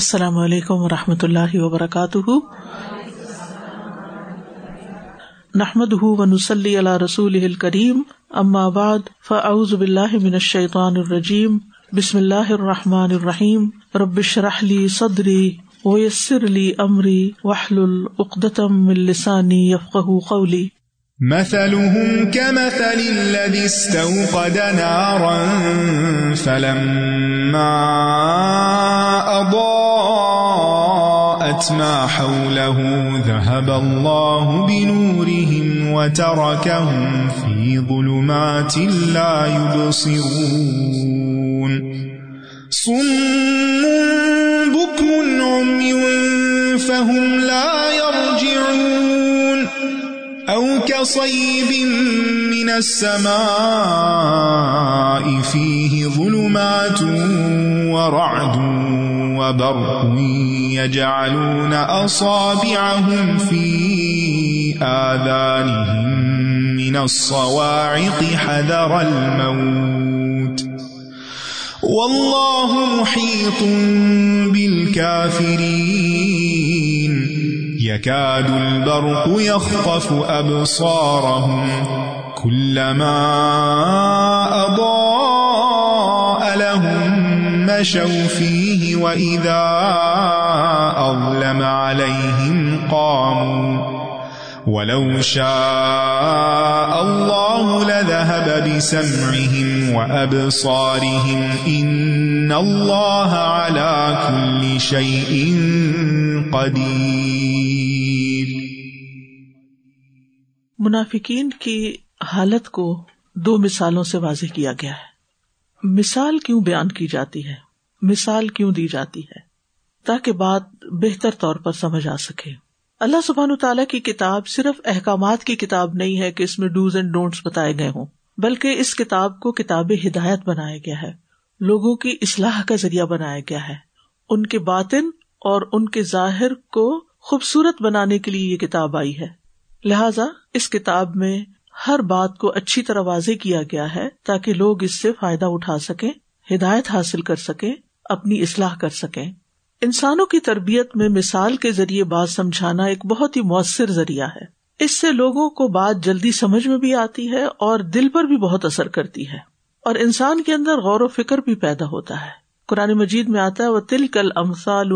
السلام علیکم و رحمۃ اللہ وبرکاتہ۔ نحمد ونسلی علی رسول کریم اما بعد، فاعوذ باللہ من الشیطان الرجیم، بسم اللہ الرحمٰن الرحیم۔ ربش رحلی صدری ویسر لی امری وحل اقدتم من لسانی قولی۔ مثلهم كمثل الذي استوقد نارا فلما أضاءت ما حوله ذهب الله بنورهم وتركهم في ظلمات لا يبصرون صم بكم عمي فهم لا يرجعون أو كصيب من السماء فيه ظلمات ورعد وبرق يجعلون أصابعهم في آذانهم من الصواعق حذر الموت والله محيط بالكافرين يكاد البرق يخطف أبصارهم كلما أضاء لهم مشوا فيه وإذا أظلم عليهم قاموا ولو شاء الله لذهب بسمعهم وأبصارهم إن الله على كل شيء قدير. منافقین کی حالت کو دو مثالوں سے واضح کیا گیا ہے۔ مثال کیوں بیان کی جاتی ہے؟ مثال کیوں دی جاتی ہے؟ تاکہ بات بہتر طور پر سمجھ آ سکے۔ اللہ سبحان تعالیٰ کی کتاب صرف احکامات کی کتاب نہیں ہے کہ اس میں ڈوز اینڈ ڈونٹس بتائے گئے ہوں، بلکہ اس کتاب کو کتاب ہدایت بنایا گیا ہے، لوگوں کی اصلاح کا ذریعہ بنایا گیا ہے۔ ان کے باطن اور ان کے ظاہر کو خوبصورت بنانے کے لیے یہ کتاب آئی ہے۔ لہذا اس کتاب میں ہر بات کو اچھی طرح واضح کیا گیا ہے تاکہ لوگ اس سے فائدہ اٹھا سکیں، ہدایت حاصل کر سکیں، اپنی اصلاح کر سکیں۔ انسانوں کی تربیت میں مثال کے ذریعے بات سمجھانا ایک بہت ہی مؤثر ذریعہ ہے۔ اس سے لوگوں کو بات جلدی سمجھ میں بھی آتی ہے اور دل پر بھی بہت اثر کرتی ہے۔ اور انسان کے اندر غور و فکر بھی پیدا ہوتا ہے۔ قرآن مجید میں آتا ہے وہ تل کل امسال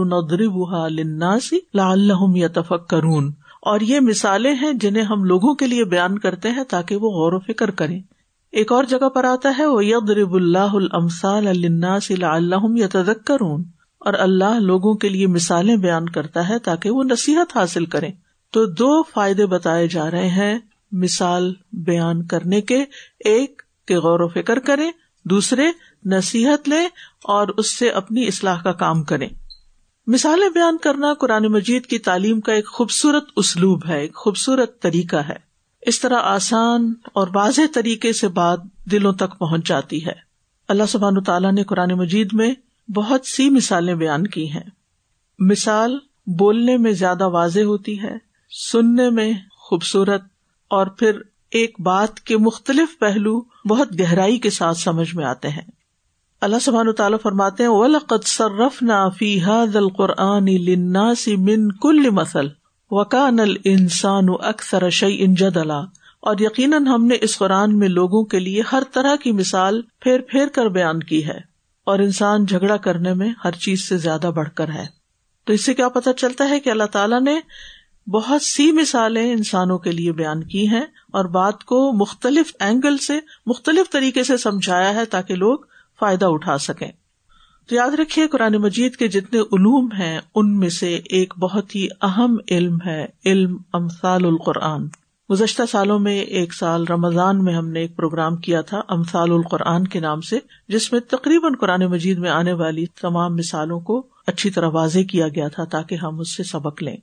لناسی لا اللہ یا تفک کرون اور یہ مثالیں ہیں جنہیں ہم لوگوں کے لیے بیان کرتے ہیں تاکہ وہ غور و فکر کریں۔ ایک اور جگہ پر آتا ہے وہ ید اللہ المسال الناس اللہ یا تذکرون اور اللہ لوگوں کے لیے مثالیں بیان کرتا ہے تاکہ وہ نصیحت حاصل کریں۔ تو دو فائدے بتائے جا رہے ہیں مثال بیان کرنے کے۔ ایک، کہ غور و فکر کریں۔ دوسرے، نصیحت لیں اور اس سے اپنی اصلاح کا کام کریں۔ مثالیں بیان کرنا قرآن مجید کی تعلیم کا ایک خوبصورت اسلوب ہے، ایک خوبصورت طریقہ ہے۔ اس طرح آسان اور واضح طریقے سے بات دلوں تک پہنچ جاتی ہے۔ اللہ سبحان تعالیٰ نے قرآن مجید میں بہت سی مثالیں بیان کی ہیں۔ مثال بولنے میں زیادہ واضح ہوتی ہے، سننے میں خوبصورت، اور پھر ایک بات کے مختلف پہلو بہت گہرائی کے ساتھ سمجھ میں آتے ہیں۔ اللہ سبحان تعالیٰ فرماتے ہیں، وَلَقَدْ صَرَّفْنَا فِي هَذَا الْقُرْآنِ لِلنَّاسِ مِن كُلِّ مَثَلٍ وکان ال انسان اکثر شعی ان جدلا۔ اور یقیناً ہم نے اس قرآن میں لوگوں کے لیے ہر طرح کی مثال پھیر پھیر کر بیان کی ہے۔ اور انسان جھگڑا کرنے میں ہر چیز سے زیادہ بڑھ کر ہے۔ تو اس سے کیا پتا چلتا ہے کہ اللہ تعالیٰ نے بہت سی مثالیں انسانوں کے لیے بیان کی ہیں اور بات کو مختلف اینگل سے، مختلف طریقے سے سمجھایا ہے تاکہ لوگ فائدہ اٹھا سکیں۔ تو یاد رکھیے قرآن مجید کے جتنے علوم ہیں، ان میں سے ایک بہت ہی اہم علم ہے، علم امثال القرآن۔ گزشتہ سالوں میں ایک سال رمضان میں ہم نے ایک پروگرام کیا تھا، امثال القرآن کے نام سے، جس میں تقریباً قرآن مجید میں آنے والی تمام مثالوں کو اچھی طرح واضح کیا گیا تھا تاکہ ہم اس سے سبق لیں۔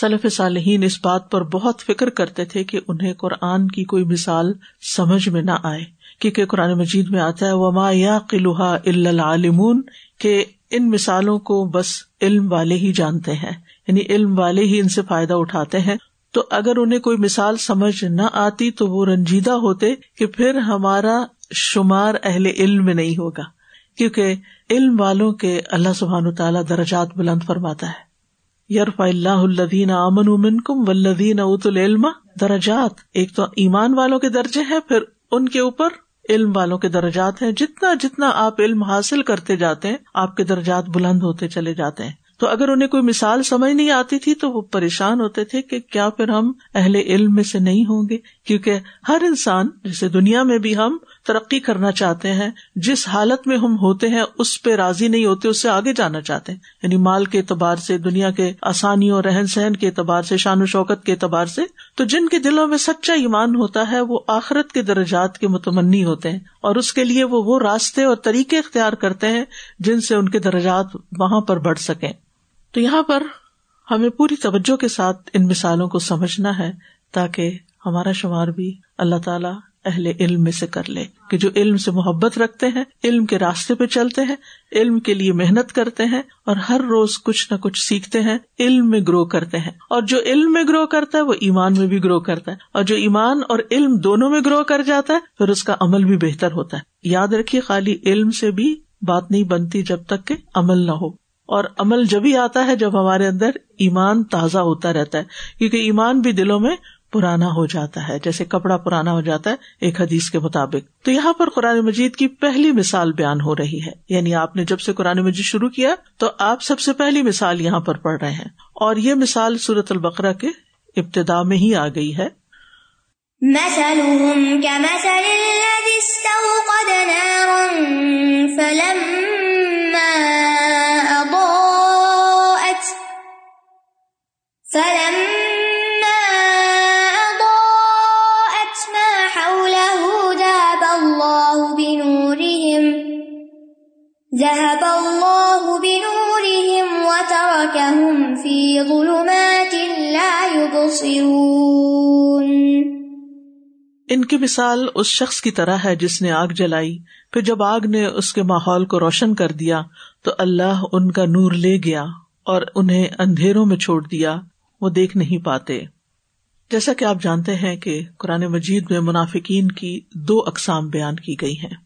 سلف صالحین اس بات پر بہت فکر کرتے تھے کہ انہیں قرآن کی کوئی مثال سمجھ میں نہ آئے، کیونکہ قرآن مجید میں آتا ہے، وما یا قلوحا العالمون، کہ ان مثالوں کو بس علم والے ہی جانتے ہیں یعنی علم والے ہی ان سے فائدہ اٹھاتے ہیں۔ تو اگر انہیں کوئی مثال سمجھ نہ آتی تو وہ رنجیدہ ہوتے کہ پھر ہمارا شمار اہل علم میں نہیں ہوگا، کیونکہ علم والوں کے اللہ سبحان تعالیٰ درجات بلند فرماتا ہے۔ یارف اللہ الدین امن امن کم ولدین ات العلم درجات۔ ایک تو ایمان والوں کے درجے ہیں، پھر ان کے اوپر علم والوں کے درجات ہیں۔ جتنا جتنا آپ علم حاصل کرتے جاتے ہیں، آپ کے درجات بلند ہوتے چلے جاتے ہیں۔ تو اگر انہیں کوئی مثال سمجھ نہیں آتی تھی تو وہ پریشان ہوتے تھے کہ کیا پھر ہم اہل علم میں سے نہیں ہوں گے؟ کیونکہ ہر انسان جیسے دنیا میں بھی ہم ترقی کرنا چاہتے ہیں، جس حالت میں ہم ہوتے ہیں، اس پہ راضی نہیں ہوتے، اس سے آگے جانا چاہتے ہیں۔ یعنی مال کے اعتبار سے، دنیا کے آسانیوں رہن سہن کے اعتبار سے، شان و شوکت کے اعتبار سے، تو جن کے دلوں میں سچا ایمان ہوتا ہے، وہ آخرت کے درجات کے متمنی ہوتے ہیں۔ اور اس کے لیے وہ وہ راستے اور طریقے اختیار کرتے ہیں جن سے ان کے درجات وہاں پر بڑھ سکیں۔ تو یہاں پر ہمیں پوری توجہ کے ساتھ ان مثالوں کو سمجھنا ہے تاکہ ہمارا شمار بھی اللہ تعالیٰ اہل علم میں سے کر لے کہ جو علم سے محبت رکھتے ہیں، علم کے راستے پہ چلتے ہیں، علم کے لیے محنت کرتے ہیں اور ہر روز کچھ نہ کچھ سیکھتے ہیں، علم میں گرو کرتے ہیں۔ اور جو علم میں گرو کرتا ہے، وہ ایمان میں بھی گرو کرتا ہے۔ اور جو ایمان اور علم دونوں میں گرو کر جاتا ہے، پھر اس کا عمل بھی بہتر ہوتا ہے۔ یاد رکھیے خالی علم سے بھی بات نہیں بنتی جب تک کہ عمل نہ ہو۔ اور عمل جبھی آتا ہے، جب ہمارے اندر ایمان تازہ ہوتا رہتا ہے، کیونکہ ایمان بھی دلوں میں پرانا ہو جاتا ہے، جیسے کپڑا پرانا ہو جاتا ہے ایک حدیث کے مطابق۔ تو یہاں پر قرآن مجید کی پہلی مثال بیان ہو رہی ہے۔ یعنی آپ نے جب سے قرآن مجید شروع کیا، تو آپ سب سے پہلی مثال یہاں پر پڑھ رہے ہیں۔ اور یہ مثال سورت البقرا کے ابتدا میں ہی آ گئی ہے۔ ان کی مثال اس شخص کی طرح ہے جس نے آگ جلائی، پھر جب آگ نے اس کے ماحول کو روشن کر دیا، تو اللہ ان کا نور لے گیا اور انہیں اندھیروں میں چھوڑ دیا۔ وہ دیکھ نہیں پاتے۔ جیسا کہ آپ جانتے ہیں کہ قرآن مجید میں منافقین کی دو اقسام بیان کی گئی ہیں۔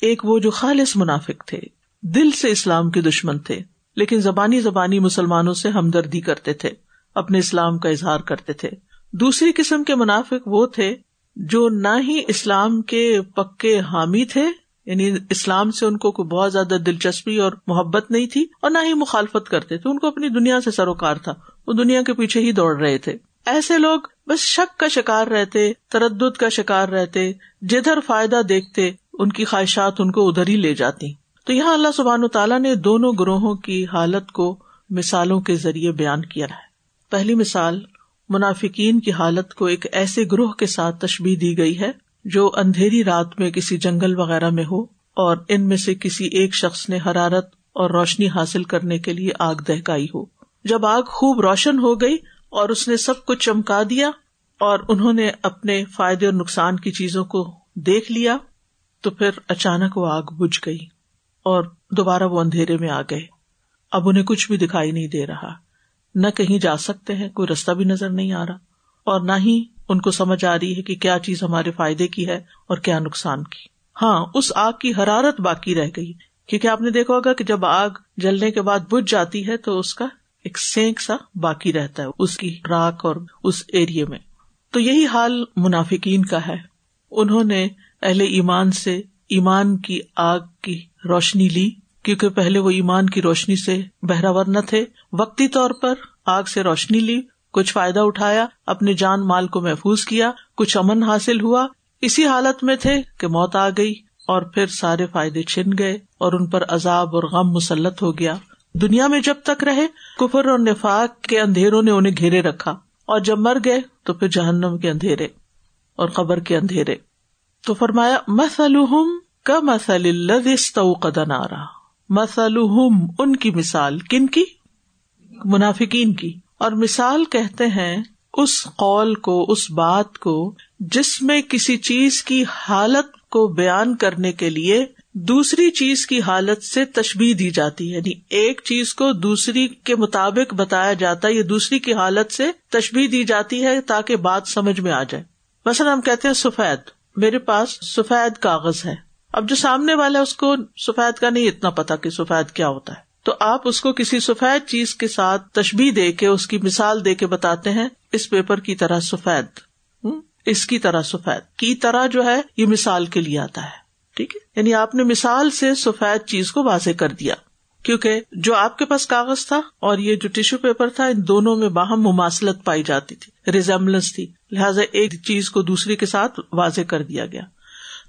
ایک وہ جو خالص منافق تھے، دل سے اسلام کے دشمن تھے، لیکن زبانی زبانی مسلمانوں سے ہمدردی کرتے تھے، اپنے اسلام کا اظہار کرتے تھے۔ دوسری قسم کے منافق وہ تھے جو نہ ہی اسلام کے پکے حامی تھے یعنی اسلام سے ان کو کوئی بہت زیادہ دلچسپی اور محبت نہیں تھی اور نہ ہی مخالفت کرتے تھے۔ ان کو اپنی دنیا سے سروکار تھا۔ وہ دنیا کے پیچھے ہی دوڑ رہے تھے۔ ایسے لوگ بس شک کا شکار رہتے، تردد کا شکار رہتے، جدھر فائدہ دیکھتے، ان کی خواہشات ان کو ادھر ہی لے جاتی۔ تو یہاں اللہ سبحان و تعالیٰ نے دونوں گروہوں کی حالت کو مثالوں کے ذریعے بیان کیا ہے۔ پہلی مثال، منافقین کی حالت کو ایک ایسے گروہ کے ساتھ تشبیح دی گئی ہے جو اندھیری رات میں کسی جنگل وغیرہ میں ہو اور ان میں سے کسی ایک شخص نے حرارت اور روشنی حاصل کرنے کے لیے آگ دہکائی ہو۔ جب آگ خوب روشن ہو گئی اور اس نے سب کچھ چمکا دیا اور انہوں نے اپنے فائدے اور نقصان کی چیزوں کو دیکھ لیا، تو پھر اچانک وہ آگ بجھ گئی اور دوبارہ وہ اندھیرے میں آ گئے۔ اب انہیں کچھ بھی دکھائی نہیں دے رہا۔ نہ کہیں جا سکتے ہیں، کوئی رستہ بھی نظر نہیں آ رہا۔ اور نہ ہی ان کو سمجھ آ رہی ہے کہ کیا چیز ہمارے فائدے کی ہے اور کیا نقصان کی۔ ہاں اس آگ کی حرارت باقی رہ گئی۔ کیونکہ آپ نے دیکھا ہوگا کہ جب آگ جلنے کے بعد بج جاتی ہے تو اس کا ایک سینک سا باقی رہتا ہے، اس کی راک اور اس ایریے میں۔ تو یہی حال منافقین کا ہے۔ انہوں نے اہل ایمان سے ایمان کی آگ کی روشنی لی، کیونکہ پہلے وہ ایمان کی روشنی سے بہراور نہ تھے۔ وقتی طور پر آگ سے روشنی لی۔ کچھ فائدہ اٹھایا اپنے جان مال کو محفوظ کیا، کچھ امن حاصل ہوا۔ اسی حالت میں تھے کہ موت آ گئی اور پھر سارے فائدے چھن گئے اور ان پر عذاب اور غم مسلط ہو گیا۔ دنیا میں جب تک رہے، کفر اور نفاق کے اندھیروں نے انہیں گھیرے رکھا۔ اور جب مر گئے، تو پھر جہنم کے اندھیرے اور قبر کے اندھیرے۔ تو فرمایا مسلحم کا مسل نارا۔ مسلحم ان کی مثال کن کی؟ منافقین کی۔ اور مثال کہتے ہیں اس قول کو، اس بات کو جس میں کسی چیز کی حالت کو بیان کرنے کے لیے دوسری چیز کی حالت سے تشبیح دی جاتی ہے۔ یعنی ایک چیز کو دوسری کے مطابق بتایا جاتا ہے، یا دوسری کی حالت سے تشبیح دی جاتی ہے تاکہ بات سمجھ میں آ جائے۔ مثلاً ہم کہتے ہیں سفید، میرے پاس سفید کاغذ ہے۔ اب جو سامنے والا اس کو سفید کا نہیں اتنا پتا کہ سفید کیا ہوتا ہے۔ تو آپ اس کو کسی سفید چیز کے ساتھ تشبیح دے کے اس کی مثال دے کے بتاتے ہیں، اس پیپر کی طرح سفید۔ اس کی طرح سفید۔ کی طرح جو ہے، یہ مثال کے لیے آتا ہے۔ ٹھیک ہے؟ یعنی آپ نے مثال سے سفید چیز کو واضح کر دیا۔ کیونکہ جو آپ کے پاس کاغذ تھا اور یہ جو ٹیشو پیپر تھا، ان دونوں میں باہم مماثلت پائی جاتی تھی۔ ریزمبلنس تھی۔ لہٰذا ایک چیز کو دوسری کے ساتھ واضح کر دیا گیا۔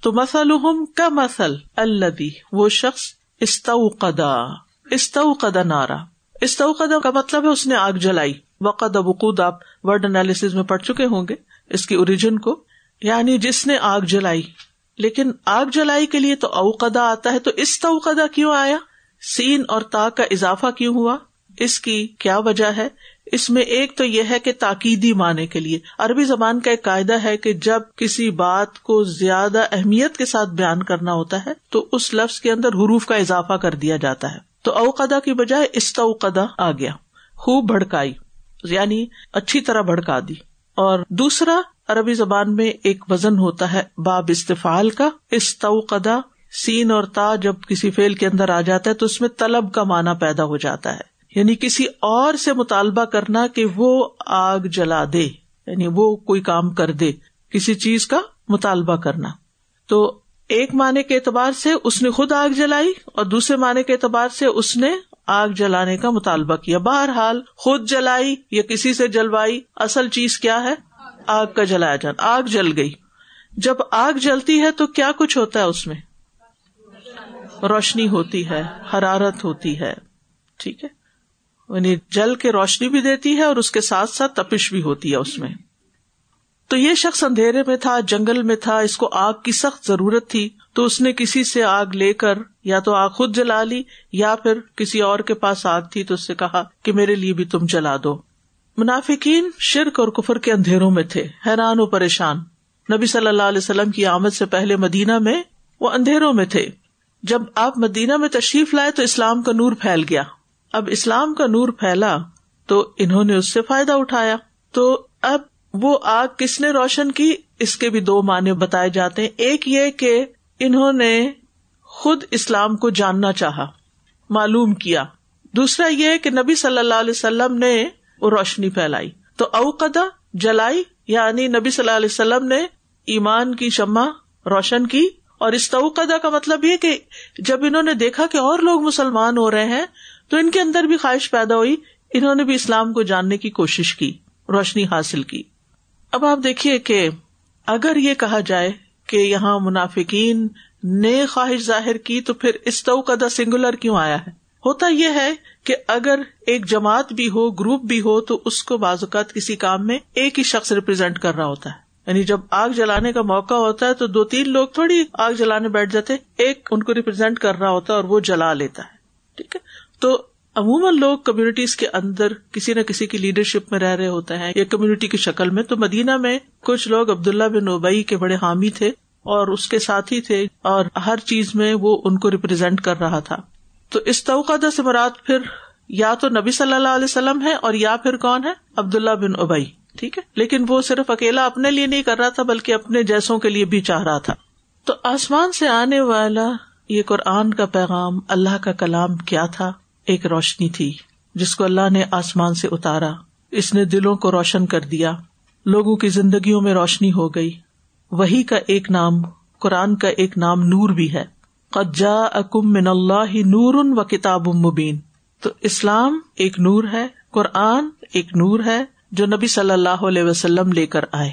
تو مسل کا مسل الدی وہ شخص استو قدا استو قدا نارا۔ استو قدا کا مطلب ہے اس نے آگ جلائی۔ وقت ابقود آپ ورڈ انالیس میں پڑھ چکے ہوں گے اس کی اوریجن کو۔ یعنی جس نے آگ جلائی۔ لیکن آگ جلائی کے لیے تو اوقدا آتا ہے، تو اس توقدا کیوں آیا؟ سین اور تا کا اضافہ کیوں ہوا؟ اس کی کیا وجہ ہے؟ اس میں ایک تو یہ ہے کہ تاکیدی معنی کے لیے۔ عربی زبان کا ایک قاعدہ ہے کہ جب کسی بات کو زیادہ اہمیت کے ساتھ بیان کرنا ہوتا ہے، تو اس لفظ کے اندر حروف کا اضافہ کر دیا جاتا ہے۔ تو اوقدا کی بجائے استوقدا آ گیا۔ خوب بھڑکائی یعنی اچھی طرح بھڑکا دی۔ اور دوسرا، عربی زبان میں ایک وزن ہوتا ہے باب استفال کا، استوقدا، سین اور تا جب کسی فیل کے اندر آ جاتا ہے تو اس میں طلب کا معنی پیدا ہو جاتا ہے۔ یعنی کسی اور سے مطالبہ کرنا کہ وہ آگ جلا دے یعنی وہ کوئی کام کر دے، کسی چیز کا مطالبہ کرنا۔ تو ایک معنی کے اعتبار سے اس نے خود آگ جلائی اور دوسرے معنی کے اعتبار سے اس نے آگ جلانے کا مطالبہ کیا۔ بہرحال خود جلائی یا کسی سے جلوائی اصل چیز کیا ہے؟ آگ کا جلایا جانا۔ آگ جل گئی۔ جب آگ جلتی ہے تو کیا کچھ ہوتا ہے اس میں؟ روشنی ہوتی ہے، حرارت ہوتی ہے۔ ٹھیک ہے؟ یعنی جل کے روشنی بھی دیتی ہے اور اس کے ساتھ ساتھ تپش بھی ہوتی ہے اس میں۔ تو یہ شخص اندھیرے میں تھا، جنگل میں تھا، اس کو آگ کی سخت ضرورت تھی۔ تو اس نے کسی سے آگ لے کر یا تو آگ خود جلا لی، یا پھر کسی اور کے پاس آگ تھی تو اس سے کہا کہ میرے لیے بھی تم جلا دو۔ منافقین شرک اور کفر کے اندھیروں میں تھے، حیران و پریشان۔ نبی صلی اللہ علیہ وسلم کی آمد سے پہلے مدینہ میں وہ اندھیروں میں تھے۔ جب آپ مدینہ میں تشریف لائے تو اسلام کا نور پھیل گیا۔ اب اسلام کا نور پھیلا تو انہوں نے اس سے فائدہ اٹھایا۔ تو اب وہ آگ کس نے روشن کی؟ اس کے بھی دو معنی بتائے جاتے ہیں۔ ایک یہ کہ انہوں نے خود اسلام کو جاننا چاہا، معلوم کیا۔ دوسرا یہ کہ نبی صلی اللہ علیہ وسلم نے وہ روشنی پھیلائی۔ تو اوقدا جلائی یعنی نبی صلی اللہ علیہ وسلم نے ایمان کی شمع روشن کی۔ اور استوقدا کا مطلب یہ کہ جب انہوں نے دیکھا کہ اور لوگ مسلمان ہو رہے ہیں، تو ان کے اندر بھی خواہش پیدا ہوئی۔ انہوں نے بھی اسلام کو جاننے کی کوشش کی، روشنی حاصل کی۔ اب آپ دیکھیے کہ اگر یہ کہا جائے کہ یہاں منافقین نے خواہش ظاہر کی تو پھر اس توقدا سنگولر کیوں آیا ہے؟ ہوتا یہ ہے کہ اگر ایک جماعت بھی ہو، گروپ بھی ہو، تو اس کو بعض اوقات کسی کام میں ایک ہی شخص ریپرزینٹ کر رہا ہوتا ہے۔ یعنی جب آگ جلانے کا موقع ہوتا ہے تو دو تین لوگ تھوڑی آگ جلانے بیٹھ جاتے ایک ان کو ریپرزینٹ کر رہا ہوتا ہے اور وہ جلا لیتا ہے۔ ٹھیک ہے؟ تو عموماً لوگ کمیونٹیز کے اندر کسی نہ کسی کی لیڈرشپ میں رہ رہے ہوتے ہیں یا کمیونٹی کی شکل میں۔ تو مدینہ میں کچھ لوگ عبداللہ بن اوبئی کے بڑے حامی تھے اور اس کے ساتھی تھے اور ہر چیز میں وہ ان کو ریپرزینٹ کر رہا تھا۔ تو اس توقع سے مراد پھر یا تو نبی صلی اللہ علیہ وسلم ہے اور یا پھر کون ہے عبداللہ بن ابئی۔ ٹھیک ہے؟ لیکن وہ صرف اکیلا اپنے لیے نہیں کر رہا تھا، بلکہ اپنے جیسوں کے لیے بھی چاہ رہا تھا۔ تو آسمان سے آنے والا یہ قرآن کا پیغام اللہ کا کلام کیا تھا؟ ایک روشنی تھی جس کو اللہ نے آسمان سے اتارا۔ اس نے دلوں کو روشن کر دیا۔ لوگوں کی زندگیوں میں روشنی ہو گئی۔ وہی کا ایک نام، قرآن کا ایک نام نور بھی ہے۔ قجا اکم من اللہ نور و کتاب مبین۔ تو اسلام ایک نور ہے، قرآن ایک نور ہے جو نبی صلی اللہ علیہ وسلم لے کر آئے۔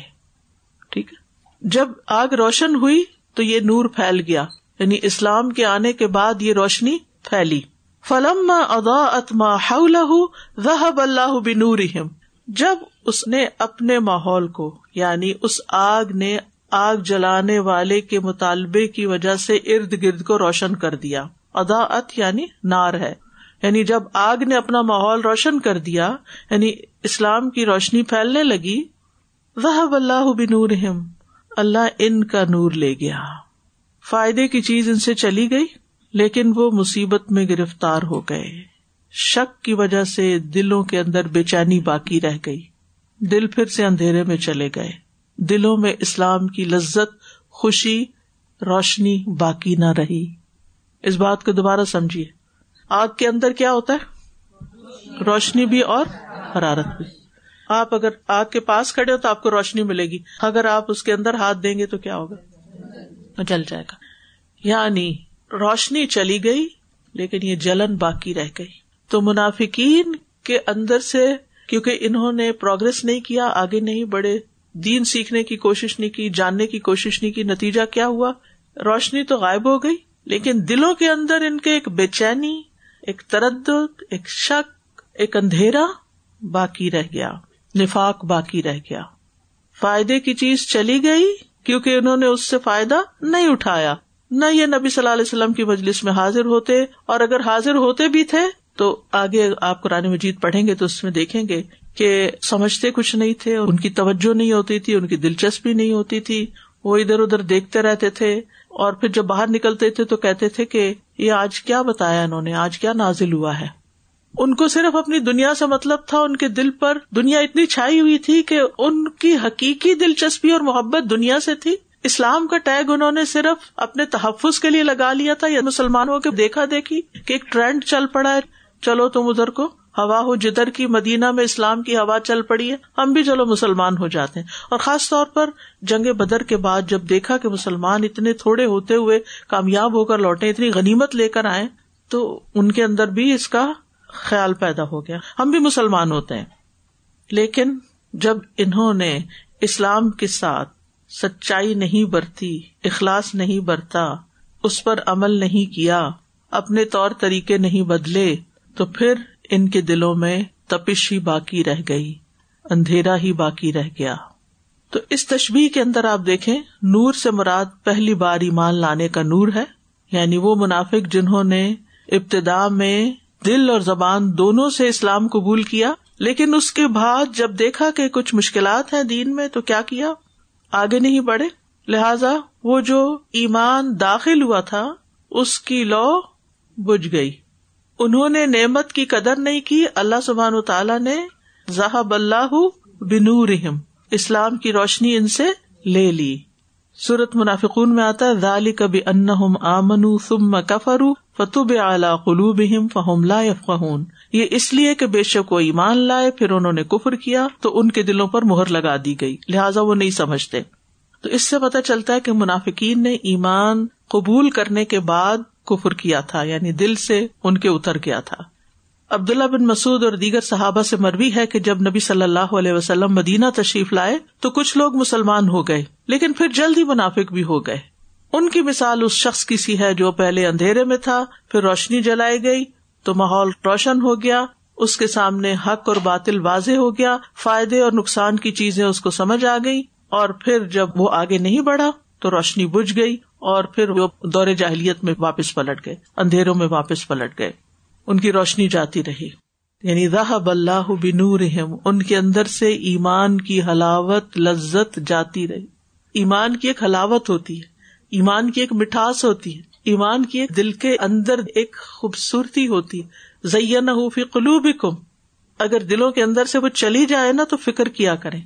ٹھیک ہے؟ جب آگ روشن ہوئی تو یہ نور پھیل گیا۔ یعنی اسلام کے آنے کے بعد یہ روشنی پھیلی۔ فلم ادا اتما ذہب اللہ بنور جب اس نے اپنے ماحول کو یعنی اس آگ نے آگ جلانے والے کے مطالبے کی وجہ سے ارد گرد کو روشن کر دیا۔ ادا ات یعنی نار ہے۔ یعنی جب آگ نے اپنا ماحول روشن کر دیا یعنی اسلام کی روشنی پھیلنے لگی وہ اللہ بنور اللہ ان کا نور لے گیا۔ فائدے کی چیز ان سے چلی گئی۔ لیکن وہ مصیبت میں گرفتار ہو گئے۔ شک کی وجہ سے دلوں کے اندر بے چینی باقی رہ گئی۔ دل پھر سے اندھیرے میں چلے گئے۔ دلوں میں اسلام کی لذت، خوشی، روشنی باقی نہ رہی۔ اس بات کو دوبارہ سمجھیے۔ آگ کے اندر کیا ہوتا ہے؟ روشنی بھی اور حرارت بھی۔ آپ اگر آگ کے پاس کھڑے ہو تو آپ کو روشنی ملے گی۔ اگر آپ اس کے اندر ہاتھ دیں گے تو کیا ہوگا؟ جل جائے گا۔ یعنی روشنی چلی گئی لیکن یہ جلن باقی رہ گئی۔ تو منافقین کے اندر سے کیونکہ انہوں نے پروگرس نہیں کیا، آگے نہیں بڑھے دین سیکھنے کی کوشش نہیں کی، جاننے کی کوشش نہیں کی، نتیجہ کیا ہوا؟ روشنی تو غائب ہو گئی، لیکن دلوں کے اندر ان کے ایک بے چینی، ایک تردد، ایک شک، ایک اندھیرا باقی رہ گیا، نفاق باقی رہ گیا۔ فائدے کی چیز چلی گئی کیونکہ انہوں نے اس سے فائدہ نہیں اٹھایا۔ نہ یہ نبی صلی اللہ علیہ وسلم کی مجلس میں حاضر ہوتے اور اگر حاضر ہوتے بھی تھے تو آگے آپ قرآن مجید پڑھیں گے تو اس میں دیکھیں گے کہ سمجھتے کچھ نہیں تھے ان کی توجہ نہیں ہوتی تھی، ان کی دلچسپی نہیں ہوتی تھی، وہ ادھر ادھر دیکھتے رہتے تھے اور پھر جب باہر نکلتے تھے تو کہتے تھے کہ یہ آج کیا بتایا انہوں نے، آج کیا نازل ہوا ہے۔ ان کو صرف اپنی دنیا سے مطلب تھا، ان کے دل پر دنیا اتنی چھائی ہوئی تھی کہ ان کی حقیقی دلچسپی اور محبت دنیا سے تھی۔ اسلام کا ٹیگ انہوں نے صرف اپنے تحفظ کے لیے لگا لیا تھا یا مسلمانوں کے دیکھا دیکھی کہ ایک ٹرینڈ چل پڑا ہے، چلو تم ادھر کو، ہوا ہو جدھر کی مدینہ میں اسلام کی ہوا چل پڑی ہے، ہم بھی چلو مسلمان ہو جاتے ہیں۔ اور خاص طور پر جنگ بدر کے بعد جب دیکھا کہ مسلمان اتنے تھوڑے ہوتے ہوئے کامیاب ہو کر لوٹے، اتنی غنیمت لے کر آئے، تو ان کے اندر بھی اس کا خیال پیدا ہو گیا۔ ہم بھی مسلمان ہوتے ہیں۔ لیکن جب انہوں نے اسلام کے ساتھ سچائی نہیں برتی، اخلاص نہیں برتا، اس پر عمل نہیں کیا، اپنے طور طریقے نہیں بدلے، تو پھر ان کے دلوں میں تپش ہی باقی رہ گئی، اندھیرا ہی باقی رہ گیا۔ تو اس تشبیح کے اندر آپ دیکھیں، نور سے مراد پہلی بار ایمان لانے کا نور ہے یعنی وہ منافق جنہوں نے ابتدا میں دل اور زبان دونوں سے اسلام قبول کیا، لیکن اس کے بعد جب دیکھا کہ کچھ مشکلات ہیں دین میں، تو کیا کیا؟ آگے نہیں بڑھے۔ لہذا وہ جو ایمان داخل ہوا تھا، اس کی لو بج گئی۔ انہوں نے نعمت کی قدر نہیں کی۔ اللہ سبحان تعالیٰ نے ذہب اللہ بنور اسلام کی روشنی ان سے لے لی۔ سورت منافقون میں آتا ہے ذالی کبھی ان آمن ثم کفرو فتب اعلی قلوب فہم لا فہون یہ اس لیے کہ بے شک وہ ایمان لائے، پھر انہوں نے کفر کیا، تو ان کے دلوں پر مہر لگا دی گئی، لہٰذا وہ نہیں سمجھتے۔ تو اس سے پتا چلتا ہے کہ منافقین نے ایمان قبول کرنے کے بعد کفر کیا تھا یعنی دل سے ان کے اتر گیا تھا۔ عبداللہ بن مسعد اور دیگر صحابہ سے مروی ہے کہ جب نبی صلی اللہ علیہ وسلم مدینہ تشریف لائے، تو کچھ لوگ مسلمان ہو گئے، لیکن پھر جلد ہی منافق بھی ہو گئے۔ ان کی مثال اس شخص کی سی ہے جو پہلے اندھیرے میں تھا، پھر روشنی جلائی گئی تو ماحول روشن ہو گیا، اس کے سامنے حق اور باطل واضح ہو گیا، فائدے اور نقصان کی چیزیں اس کو سمجھ آ گئی اور پھر جب وہ آگے نہیں بڑھا تو روشنی بج گئی، اور پھر وہ دور جاہلیت میں واپس پلٹ گئے، اندھیروں میں واپس پلٹ گئے، ان کی روشنی جاتی رہی۔ یعنی راہ اللہ بنور ان کے اندر سے ایمان کی حلاوت، لذت جاتی رہی۔ ایمان کی ایک حلاوت ہوتی ہے، ایمان کی ایک مٹھاس ہوتی ہے۔ ایمان کی دل کے اندر ایک خوبصورتی ہوتی۔ ہے زین فی قلوب کم اگر دلوں کے اندر سے وہ چلی جائے نا تو فکر کیا کریں۔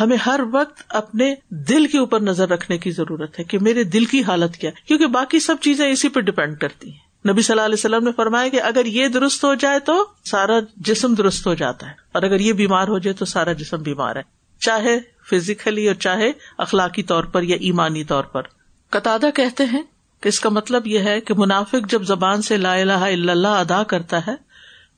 ہمیں ہر وقت اپنے دل کے اوپر نظر رکھنے کی ضرورت ہے کہ میرے دل کی حالت کیا کیونکہ باقی سب چیزیں اسی پہ ڈپینڈ کرتی ہیں۔ نبی صلی اللہ علیہ وسلم نے فرمایا کہ اگر یہ درست ہو جائے تو سارا جسم درست ہو جاتا ہے۔ اور اگر یہ بیمار ہو جائے تو سارا جسم بیمار ہے۔ چاہے فزیکلی اور چاہے اخلاقی طور پر یا ایمانی طور پر۔ قطع کہتے ہیں کہ اس کا مطلب یہ ہے کہ منافق جب زبان سے لا الہ الا اللہ ادا کرتا ہے،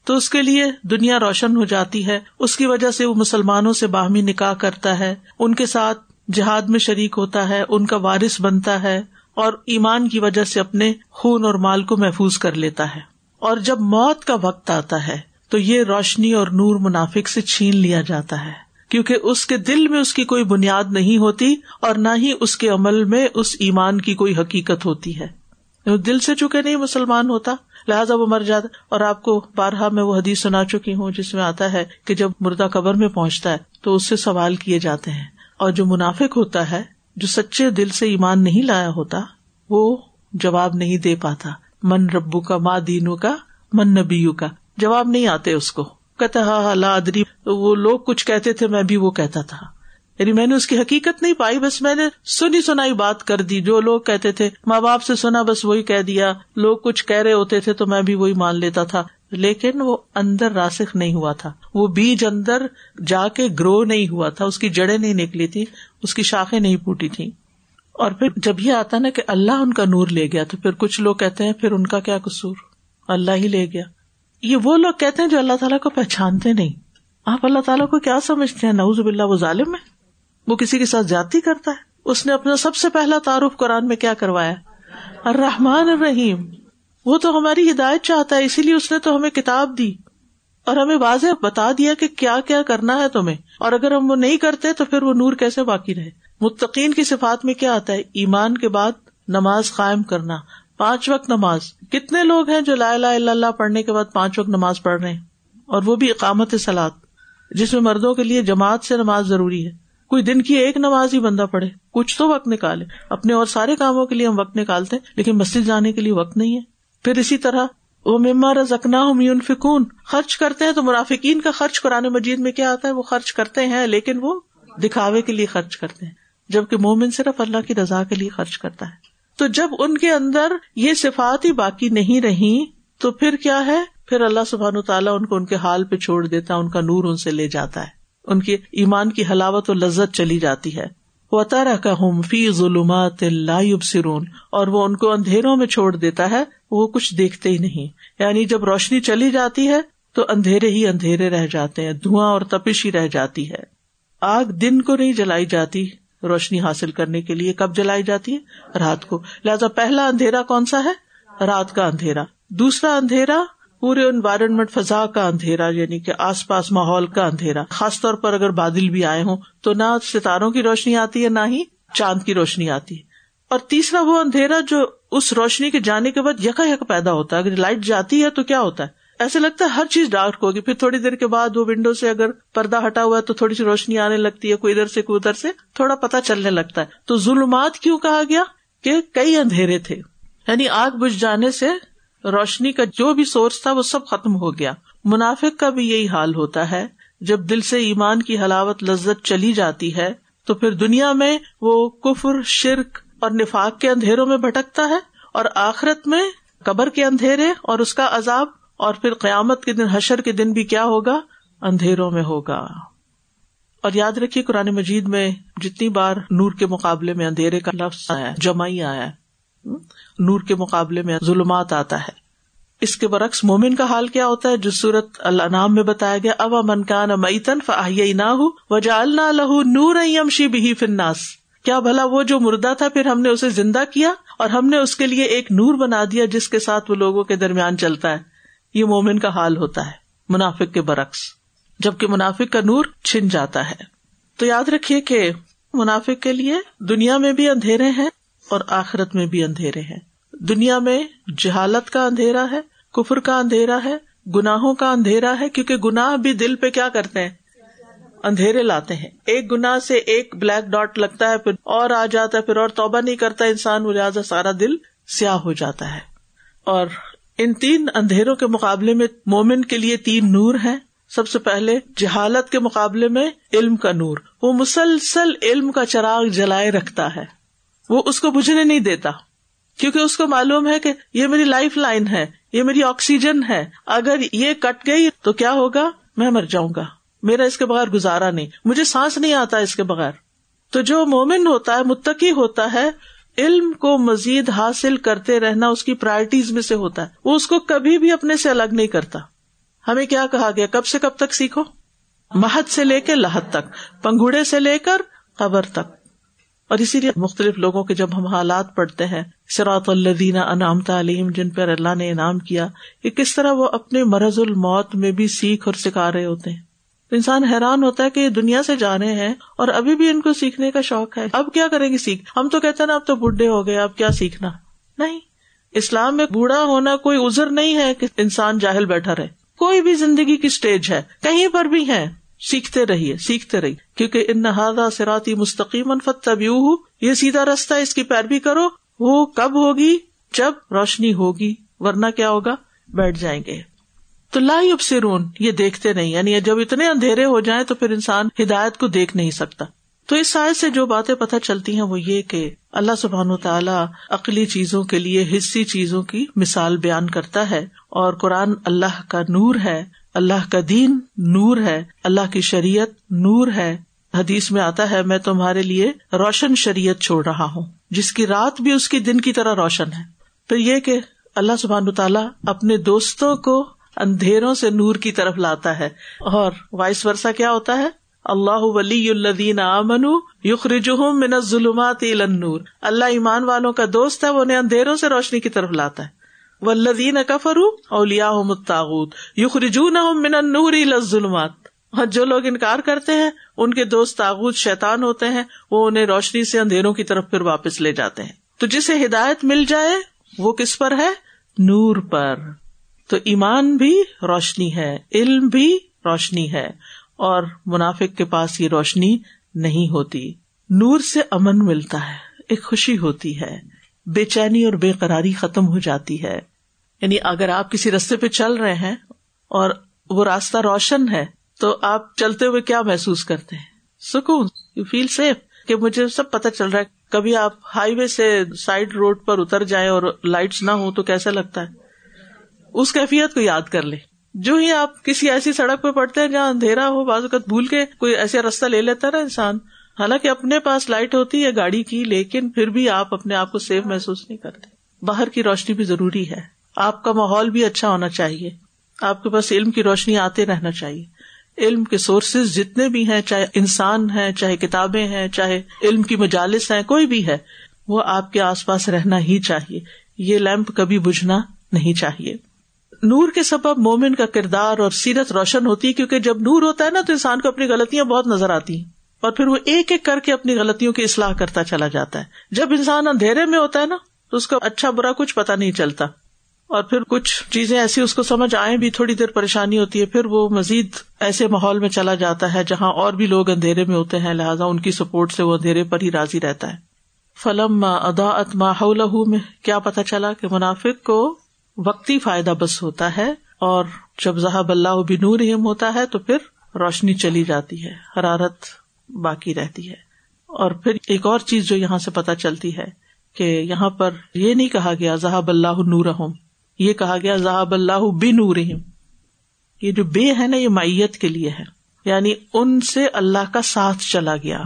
تو اس کے لیے دنیا روشن ہو جاتی ہے۔ اس کی وجہ سے وہ مسلمانوں سے باہمی نکاح کرتا ہے۔ ان کے ساتھ جہاد میں شریک ہوتا ہے، ان کا وارث بنتا ہے اور ایمان کی وجہ سے اپنے خون اور مال کو محفوظ کر لیتا ہے۔ اور جب موت کا وقت آتا ہے، تو یہ روشنی اور نور منافق سے چھین لیا جاتا ہے۔ کیونکہ اس کے دل میں اس کی کوئی بنیاد نہیں ہوتی اور نہ ہی اس کے عمل میں اس ایمان کی کوئی حقیقت ہوتی ہے۔ دل سے چکے نہیں مسلمان ہوتا، لہٰذا وہ مر جاتا۔ اور آپ کو بارہا میں وہ حدیث سنا چکی ہوں جس میں آتا ہے کہ جب مردہ قبر میں پہنچتا ہے تو اس سے سوال کیے جاتے ہیں۔ اور جو منافق ہوتا ہے، جو سچے دل سے ایمان نہیں لایا ہوتا، وہ جواب نہیں دے پاتا۔ من ربو کا ماں دینو کا من نبیو کا جواب نہیں آتے اس کو۔ کہتا ہاں, ہاں لا ادری۔ وہ لوگ کچھ کہتے تھے، میں بھی وہ کہتا تھا۔ یعنی میں نے اس کی حقیقت نہیں پائی، بس میں نے سنی سنائی بات کر دی۔ جو لوگ کہتے تھے، ماں باپ سے سنا، بس وہی کہہ دیا۔ لوگ کچھ کہہ رہے ہوتے تھے تو میں بھی وہی مان لیتا تھا۔ لیکن وہ اندر راسک نہیں ہوا تھا۔ وہ بیج اندر جا کے گرو نہیں ہوا تھا۔ اس کی جڑیں نہیں نکلی تھی، اس کی شاخیں نہیں پوٹی تھی اور پھر جب یہ آتا نا کہ اللہ ان کا نور لے گیا تو پھر کچھ لوگ کہتے ہیں، پھر ان کا کیا قصور؟ اللہ ہی لے گیا۔ یہ وہ لوگ کہتے ہیں جو اللہ تعالیٰ کو پہچانتے نہیں۔ آپ اللہ تعالیٰ کو کیا سمجھتے ہیں؟ نوز باللہ، وہ ظالم ہے۔ وہ کسی کے ساتھ جاتی کرتا ہے۔ اس نے اپنا سب سے پہلا تعارف قرآن میں کیا کروایا؟ الرحمن الرحیم۔ وہ تو ہماری ہدایت چاہتا ہے، اسی لیے اس نے تو ہمیں کتاب دی۔ اور ہمیں واضح بتا دیا کہ کیا کیا کرنا ہے تمہیں۔ اور اگر ہم وہ نہیں کرتے تو پھر وہ نور کیسے باقی رہے؟ متقین کی صفات میں کیا آتا ہے؟ ایمان کے بعد نماز قائم کرنا۔ پانچ وقت نماز۔ کتنے لوگ ہیں جو لا الا اللہ پڑھنے کے بعد پانچ وقت نماز پڑھ رہے ہیں؟ اور وہ بھی اقامت سلاد جس میں مردوں کے لیے جماعت سے نماز ضروری ہے۔ کوئی دن کی ایک نماز ہی بندہ پڑھے، کچھ تو وقت نکالے۔ اپنے اور سارے کاموں کے لیے ہم وقت نکالتے لیکن مسجد جانے کے لیے وقت نہیں ہے۔ پھر اسی طرح، وہ مما رزکنا میون فکون خرچ کرتے ہیں تو منافقین کا خرچ قرآن مجید میں کیا آتا ہے؟ وہ خرچ کرتے ہیں، لیکن وہ دکھاوے کے لیے خرچ کرتے ہیں، جبکہ مومن صرف اللہ کی رضا کے لیے خرچ کرتا ہے۔ تو جب ان کے اندر یہ صفات ہی باقی نہیں رہی تو پھر کیا ہے؟ پھر اللہ سبحان تعالیٰ ان کو ان کے حال پہ چھوڑ دیتا، ان کا نور ان سے لے جاتا ہے۔ ان کی ایمان کی حلاوت و لذت چلی جاتی ہے۔ وہ کا ہوم فی ظلمات سرون اور وہ ان کو اندھیروں میں چھوڑ دیتا ہے، وہ کچھ دیکھتے ہی نہیں۔ یعنی جب روشنی چلی جاتی ہے، تو اندھیرے ہی اندھیرے رہ جاتے ہیں، دھواں اور تپش ہی رہ جاتی ہے۔ آگ دن کو نہیں جلائی جاتی روشنی حاصل کرنے کے لیے کب جلائی جاتی ہے؟ رات کو۔ لہٰذا پہلا اندھیرا کون سا ہے؟ رات کا اندھیرا۔ دوسرا اندھیرا پورے انوائرمنٹ فضا کا اندھیرا یعنی کہ آس پاس ماحول کا اندھیرا۔ خاص طور پر اگر بادل بھی آئے ہوں تو نہ ستاروں کی روشنی آتی ہے، نہ ہی چاند کی روشنی آتی ہے۔ اور تیسرا وہ اندھیرا جو اس روشنی کے جانے کے بعد یکا یک پیدا ہوتا ہے۔ اگر لائٹ جاتی ہے تو کیا ہوتا ہے؟ ایسے لگتا ہے ہر چیز ڈارک ہوگی۔ پھر تھوڑی دیر کے بعد وہ ونڈو سے اگر پردہ ہٹا ہوا ہے تو تھوڑی سی روشنی آنے لگتی ہے، کوئی ادھر سے، کوئی ادھر سے، تھوڑا پتا چلنے لگتا ہے۔ تو ظلمات کیوں کہا گیا؟ کہ کئی اندھیرے تھے۔ یعنی آگ بجھ جانے سے روشنی کا جو بھی سورس تھا وہ سب ختم ہو گیا۔ منافق کا بھی یہی حال ہوتا ہے۔ جب دل سے ایمان کی حلاوت، لذت چلی جاتی ہے، تو پھر دنیا میں وہ کفر، شرک اور نفاق کے اندھیروں میں بھٹکتا ہے اور آخرت میں قبر کے اندھیرے اور اس کا عذاب اور پھر قیامت کے دن، حشر کے دن بھی کیا ہوگا؟ اندھیروں میں ہوگا۔ اور یاد رکھیے، قرآن مجید میں جتنی بار نور کے مقابلے میں اندھیرے کا لفظ آیا جمائی آیا نور کے مقابلے میں ظلمات آتا ہے۔ اس کے برعکس مومن کا حال کیا ہوتا ہے؟ جو سورت اللہ میں بتایا گیا اب امن کا میتن فاہی نہ ہو وجالنا لہو نور یمشی بھی فناس کیا بھلا وہ جو مردہ تھا، پھر ہم نے اسے زندہ کیا اور ہم نے اس کے لیے ایک نور بنا دیا جس کے ساتھ وہ لوگوں کے درمیان چلتا ہے۔ یہ مومن کا حال ہوتا ہے، منافق کے برعکس، جبکہ منافق کا نور چھن جاتا ہے۔ تو یاد رکھیے کہ منافق کے لیے دنیا میں بھی اندھیرے ہیں اور آخرت میں بھی اندھیرے ہیں۔ دنیا میں جہالت کا اندھیرا ہے، کفر کا اندھیرا ہے، گناہوں کا اندھیرا ہے، کیونکہ گناہ بھی دل پہ کیا کرتے ہیں؟ اندھیرے لاتے ہیں۔ ایک گنا سے ایک بلیک ڈاٹ لگتا ہے، پھر اور آ جاتا ہے، پھر اور توبہ نہیں کرتا انسان لہٰذا سارا دل سیاہ ہو جاتا ہے۔ اور ان تین اندھیروں کے مقابلے میں مومن کے لیے تین نور ہیں۔ سب سے پہلے جہالت کے مقابلے میں علم کا نور۔ وہ مسلسل علم کا چراغ جلائے رکھتا ہے۔ وہ اس کو بجھنے نہیں دیتا۔ کیونکہ اس کو معلوم ہے کہ یہ میری لائف لائن ہے، یہ میری آکسیجن ہے۔ اگر یہ کٹ گئی تو کیا ہوگا؟ میں مر جاؤں گا۔ میرا اس کے بغیر گزارا نہیں۔ مجھے سانس نہیں آتا اس کے بغیر۔ تو جو مومن ہوتا ہے، متقی ہوتا ہے علم کو مزید حاصل کرتے رہنا اس کی پرائرٹیز میں سے ہوتا ہے۔ وہ اس کو کبھی بھی اپنے سے الگ نہیں کرتا۔ ہمیں کیا کہا گیا؟ کب سے کب تک سیکھو؟ مہد سے لے کے لہت تک، پنگوڑے سے لے کر قبر تک۔ اور اسی لیے مختلف لوگوں کے جب ہم حالات پڑھتے ہیں سراۃ الدین انعام تعلیم جن پر اللہ نے انعام کیا، کہ کس طرح وہ اپنے مرض الموت میں بھی سیکھ اور سکھا رہے ہوتے ہیں۔ انسان حیران ہوتا ہے کہ یہ دنیا سے جانے ہیں اور ابھی بھی ان کو سیکھنے کا شوق ہے۔ اب کیا کریں گے سیکھ؟ ہم تو کہتے ہیں نا، اب تو بڈھے ہو گئے، اب کیا سیکھنا؟ نہیں۔ اسلام میں بوڑھا ہونا کوئی ازر نہیں ہے کہ انسان جاہل بیٹھا رہے۔ کوئی بھی زندگی کی اسٹیج ہے، کہیں پر بھی ہے سیکھتے رہیے سیکھتے رہیے۔ کیونکہ ان نہادا سراتی مستقیم فت تب یہ سیدھا رستہ اس کی پیروی کرو۔ وہ کب ہوگی؟ جب روشنی ہوگی، ورنہ کیا ہوگا؟ بیٹھ جائیں گے۔ تو لائی اب سرون یہ دیکھتے نہیں یعنی جب اتنے اندھیرے ہو جائیں تو پھر انسان ہدایت کو دیکھ نہیں سکتا۔ تو اس سائز سے جو باتیں پتہ چلتی ہیں وہ یہ کہ اللہ سبحان و تعالیٰ عقلی چیزوں کے لیے حصی چیزوں کی مثال بیان کرتا ہے اور قرآن اللہ کا نور ہے، اللہ کا دین نور ہے، اللہ کی شریعت نور ہے۔ حدیث میں آتا ہے، میں تمہارے لیے روشن شریعت چھوڑ رہا ہوں، جس کی رات بھی اس کی دن کی طرح روشن ہے۔ پھر یہ کہ اللہ سبحان تعالیٰ اپنے دوستوں کو اندھیروں سے نور کی طرف لاتا ہے اور وائس ورسا کیا ہوتا ہے؟ اللہ ولی الدین امن من ظلمات نور اللہ ایمان والوں کا دوست ہے، وہ انہیں اندھیروں سے روشنی کی طرف لاتا ہے۔ ولدین کفر اولیا متاغت یخرجو نہ من نور ظلمات اور جو لوگ انکار کرتے ہیں، ان کے دوست تاغت شیتان ہوتے ہیں، وہ انہیں روشنی سے اندھیروں کی طرف پھر واپس لے جاتے ہیں۔ تو جسے ہدایت مل جائے، وہ کس پر ہے؟ نور پر۔ تو ایمان بھی روشنی ہے، علم بھی روشنی ہے، اور منافق کے پاس یہ روشنی نہیں ہوتی۔ نور سے امن ملتا ہے، ایک خوشی ہوتی ہے۔ بے چینی اور بے قراری ختم ہو جاتی ہے۔ یعنی اگر آپ کسی رستے پہ چل رہے ہیں اور وہ راستہ روشن ہے، تو آپ چلتے ہوئے کیا محسوس کرتے ہیں؟ سکون۔ یو فیل سیف کہ مجھے سب پتا چل رہا ہے۔ کبھی آپ ہائی وے سے سائڈ روڈ پر اتر جائیں اور لائٹس نہ ہو تو کیسا لگتا ہے؟ اس کیفیت کو یاد کر لے۔ جو ہی آپ کسی ایسی سڑک پہ پڑتے ہیں جہاں اندھیرا ہو، بعض اوقات بھول کے کوئی ایسا رستہ لے لیتا نا انسان۔ حالانکہ اپنے پاس لائٹ ہوتی ہے، گاڑی کی، لیکن پھر بھی آپ اپنے آپ کو سیف محسوس نہیں کرتے۔ باہر کی روشنی بھی ضروری ہے۔ آپ کا ماحول بھی اچھا ہونا چاہیے۔ آپ کے پاس علم کی روشنی آتے رہنا چاہیے۔ علم کے سورسز جتنے بھی ہیں، چاہے انسان ہے چاہے کتابیں ہیں، چاہے علم کی مجالس ہیں، کوئی بھی ہے، وہ آپ کے آس پاس رہنا ہی چاہیے۔ یہ لیمپ کبھی بجھنا نہیں چاہیے۔ نور کے سبب مومن کا کردار اور سیرت روشن ہوتی ہے، کیونکہ جب نور ہوتا ہے نا، تو انسان کو اپنی غلطیاں بہت نظر آتی ہیں۔ اور پھر وہ ایک ایک کر کے اپنی غلطیوں کی اصلاح کرتا چلا جاتا ہے۔ جب انسان اندھیرے میں ہوتا ہے نا، تو اس کو اچھا برا کچھ پتا نہیں چلتا۔ اور پھر کچھ چیزیں ایسی اس کو سمجھ آئے بھی، تھوڑی دیر پریشانی ہوتی ہے، پھر وہ مزید ایسے ماحول میں چلا جاتا ہے جہاں اور بھی لوگ اندھیرے میں ہوتے ہیں، لہٰذا ان کی سپورٹ سے وہ اندھیرے پر ہی راضی رہتا ہے۔ فلم ادا اتما میں کیا پتا چلا کہ منافق کو وقتی فائدہ بس ہوتا ہے اور جب ذہب اللہ بنور ہوتا ہے تو پھر روشنی چلی جاتی ہے، حرارت باقی رہتی ہے۔ اور پھر ایک اور چیز جو یہاں سے پتا چلتی ہے کہ یہاں پر یہ نہیں کہا گیا ذہب اللہ نور یہ کہا گیا ذہب اللہ بن یہ جو بے ہے نا، یہ میت کے لیے ہے۔ یعنی ان سے اللہ کا ساتھ چلا گیا۔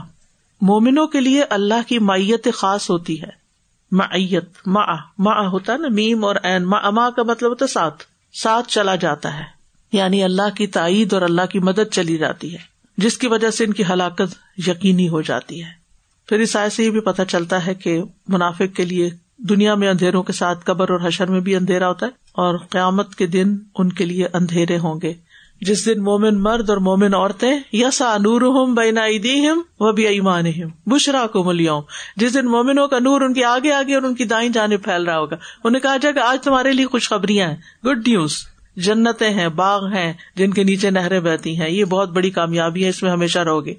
مومنوں کے لیے اللہ کی مائیت خاص ہوتی ہے۔ معیت ما ما ہوتا ہے نا میم اور این ما اما کا مطلب ہوتا ہے ساتھ ساتھ چلا جاتا ہے۔ یعنی اللہ کی تائید اور اللہ کی مدد چلی جاتی ہے، جس کی وجہ سے ان کی ہلاکت یقینی ہو جاتی ہے۔ پھر اس آئے سے یہ بھی پتہ چلتا ہے کہ منافق کے لیے دنیا میں اندھیروں کے ساتھ قبر اور حشر میں بھی اندھیرا ہوتا ہے اور قیامت کے دن ان کے لیے اندھیرے ہوں گے۔ جس دن مومن مرد اور مومن عورتیں یسا نور ہوں بینا وہ بھی ایمان بشرا کو ملیاؤں جس دن مومنوں کا نور ان کے آگے آگے اور ان کی دائیں جانے پھیل رہا ہوگا۔ انہیں کہا جائے کہ آج تمہارے لیے خوشخبریاں ہیں۔ گڈ نیوز جنتیں ہیں، باغ ہیں، جن کے نیچے نہریں بہتی ہیں۔ یہ بہت بڑی کامیابی ہے، اس میں ہمیشہ رہو گے۔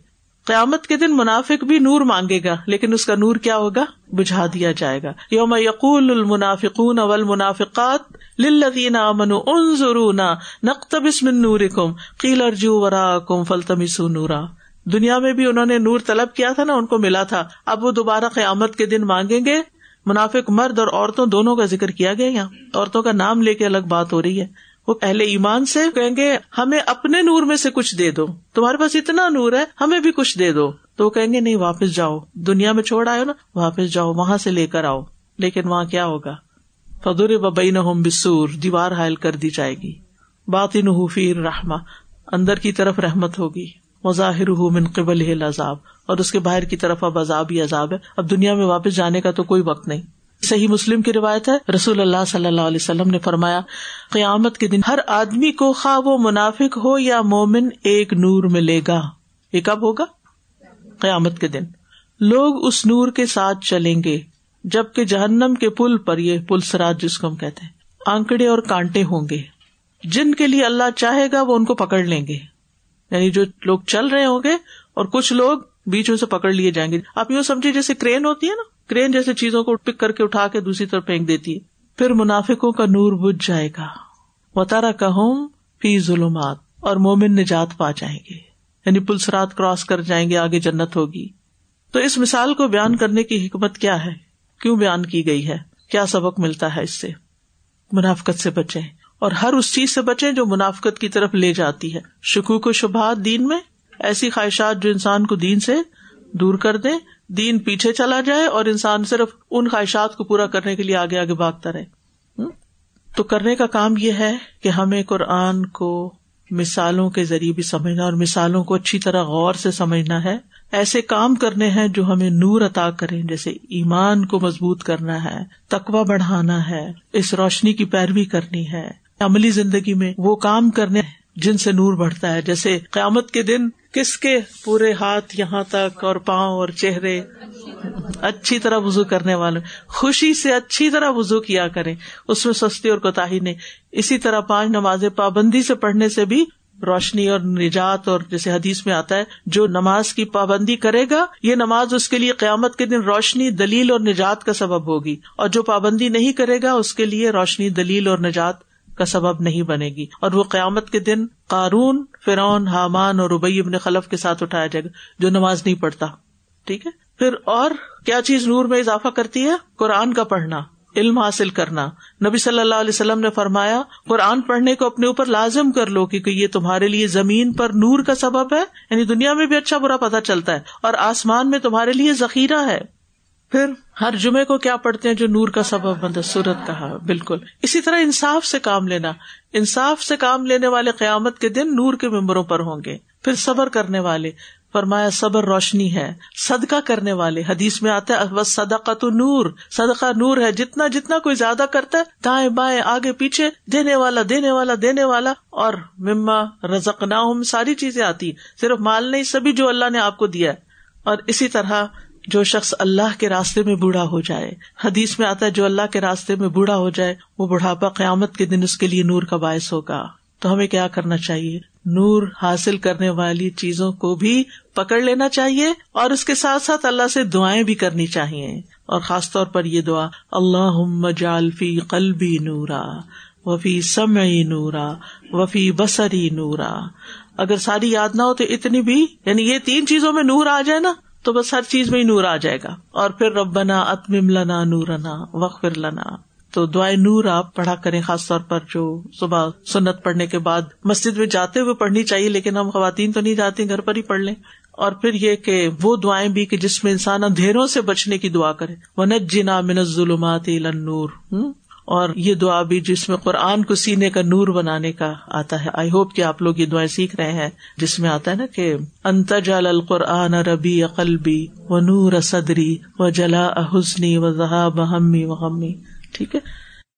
قیامت کے دن منافق بھی نور مانگے گا، لیکن اس کا نور کیا ہوگا؟ بجھا دیا جائے گا۔ یوم یقول المنافقون اول منافقات للذین آمنوا انظرونا، نقتبس من نورکم، قیل ارجو وراکم فلتمسوا نورا۔ دنیا میں بھی انہوں نے نور طلب کیا تھا نا، ان کو ملا تھا۔ اب وہ دوبارہ قیامت کے دن مانگیں گے۔ منافق مرد اور عورتوں دونوں کا ذکر کیا گیا یہاں۔ عورتوں کا نام لے کے الگ بات ہو رہی ہے۔ وہ پہلے ایمان سے کہیں گے، ہمیں اپنے نور میں سے کچھ دے دو۔ تمہارے پاس اتنا نور ہے، ہمیں بھی کچھ دے دو۔ تو وہ کہیں گے، نہیں، واپس جاؤ۔ دنیا میں چھوڑ آئے نا، واپس جاؤ، وہاں سے لے کر آؤ۔ لیکن وہاں کیا ہوگا؟ فدور ببئی نہ بسور دیوار حائل کر دی جائے گی۔ بات فیر رحما اندر کی طرف رحمت ہوگی۔ مظاہر من قبل عذاب اور اس کے باہر کی طرف اب عذاب ہی عذاب ہے۔ اب دنیا میں واپس جانے کا تو کوئی وقت نہیں۔ صحیح مسلم کی روایت ہے، رسول اللہ صلی اللہ علیہ وسلم نے فرمایا، قیامت کے دن ہر آدمی کو خواہ وہ منافق ہو یا مومن ایک نور ملے گا۔ یہ کب ہوگا؟ قیامت کے دن۔ لوگ اس نور کے ساتھ چلیں گے۔ جبکہ جہنم کے پل پر یہ پل سراج جس کو ہم کہتے ہیں، آنکڑے اور کانٹے ہوں گے۔ جن کے لیے اللہ چاہے گا وہ ان کو پکڑ لیں گے۔ یعنی جو لوگ چل رہے ہوں گے اور کچھ لوگ بیچ میں سے پکڑ لیے جائیں گے۔ آپ یوں سمجھے جیسے کرین ہوتی ہے نا، کرین جیسے چیزوں کو پک کر کے اٹھا کے دوسری طرف پھینک دیتی ہے۔ پھر منافقوں کا نور بج جائے گا۔ وطارا کہ فی ظلمات اور مومن نجات پا جائیں گے۔ یعنی پلسرات کراس کر جائیں گے، آگے جنت ہوگی۔ تو اس مثال کو بیان کرنے کی حکمت کیا ہے؟ کیوں بیان کی گئی ہے؟ کیا سبق ملتا ہے اس سے؟ منافقت سے بچے اور ہر اس چیز سے بچے جو منافقت کی طرف لے جاتی ہے۔ شکوک و شبہات دین میں ایسی خواہشات جو انسان کو دین سے دور کر دے دین پیچھے چلا جائے اور انسان صرف ان خواہشات کو پورا کرنے کے لیے آگے آگے بھاگتا رہے۔ تو کرنے کا کام یہ ہے کہ ہمیں قرآن کو مثالوں کے ذریعے بھی سمجھنا اور مثالوں کو اچھی طرح غور سے سمجھنا ہے۔ ایسے کام کرنے ہیں جو ہمیں نور عطا کریں، جیسے ایمان کو مضبوط کرنا ہے تقوا بڑھانا ہے، اس روشنی کی پیروی کرنی ہے۔ عملی زندگی میں وہ کام کرنے جن سے نور بڑھتا ہے، جیسے قیامت کے دن کس کے پورے ہاتھ یہاں تک اور پاؤں اور چہرے۔ اچھی طرح وزو کرنے والے خوشی سے اچھی طرح وزو کیا کرے اس میں سستی اور کوتا نہیں۔ اسی طرح پانچ نماز پابندی سے پڑھنے سے بھی روشنی اور نجات اور جیسے حدیث میں آتا ہے، جو نماز کی پابندی کرے گا، یہ نماز اس کے لیے قیامت کے دن روشنی، دلیل اور نجات کا سبب ہوگی۔ اور جو پابندی نہیں کرے گا، اس کے لیے روشنی، دلیل اور نجات کا سبب نہیں بنے گی۔ اور وہ قیامت کے دن قارون فرون حامان اور ربئی ابن خلف کے ساتھ اٹھایا جائے گا، جو نماز نہیں پڑھتا۔ ٹھیک ہے؟ پھر اور کیا چیز نور میں اضافہ کرتی ہے؟ قرآن کا پڑھنا۔ علم حاصل کرنا۔ نبی صلی اللہ علیہ وسلم نے فرمایا قرآن پڑھنے کو اپنے اوپر لازم کر لو کیونکہ یہ تمہارے لیے زمین پر نور کا سبب ہے یعنی دنیا میں بھی اچھا برا پتا چلتا ہے اور آسمان میں تمہارے لیے ذخیرہ ہے۔ پھر؟ ہر جمعے کو کیا پڑھتے ہیں جو نور کا سبب بند سورت کہا بالکل۔ اسی طرح انصاف سے کام لینا۔ انصاف سے کام لینے والے قیامت کے دن نور کے ممبروں پر ہوں گے پھر صبر کرنے والے۔ فرمایا، صبر روشنی ہے، صدقہ کرنے والے۔ حدیث میں آتا ہے بس صدقہ تو نور صدقہ نور ہے، جتنا جتنا کوئی زیادہ کرتا ہے، دائیں بائیں، آگے پیچھے، دینے والا دینے والا دینے والا۔ اور مما رزق نہ ساری چیزیں آتی۔ صرف مال نہیں، سبھی جو اللہ نے آپ کو دیا ہے۔ اور اسی طرح جو شخص اللہ کے راستے میں بوڑھا ہو جائے۔ حدیث میں آتا ہے، جو اللہ کے راستے میں بوڑھا ہو جائے، وہ بڑھاپا قیامت کے دن اس کے لیے نور کا باعث ہوگا۔ تو ہمیں کیا کرنا چاہیے؟ نور حاصل کرنے والی چیزوں کو بھی پکڑ لینا چاہیے اور اس کے ساتھ ساتھ اللہ سے دعائیں بھی کرنی چاہیے۔ اور خاص طور پر یہ دعا اللہ جالفی قلبی نورا وفی سمعی نورا وفی بسری نورا۔ اگر ساری یاد نہ ہو تو اتنی بھی یعنی یہ تین چیزوں میں نور آ جائے نا، تو بس ہر چیز میں ہی نور آ جائے گا۔ اور پھر ربنا اتمم لنا نورنا وقفر لنا۔ تو دعائیں نور آپ پڑھا کریں، خاص طور پر جو صبح سنت پڑھنے کے بعد مسجد میں جاتے ہوئے پڑھنی چاہیے، لیکن ہم خواتین تو نہیں جاتی گھر پر ہی پڑھ لیں۔ اور پھر یہ کہ وہ دعائیں بھی کہ جس میں انسان اندھیروں سے بچنے کی دعا کرے۔ وہ نت جنا من ظلمات نور اور یہ دعا بھی جس میں قرآن کو سینے کا نور بنانے کا آتا ہے۔ آئی ہوپ کہ آپ لوگ یہ دعائیں سیکھ رہے ہیں، جس میں آتا ہے نا کہ انتجال القرآن ربی قلبی و نور صدری و جلا حسنی و ذہا بہمی و غمی ٹھیک ہے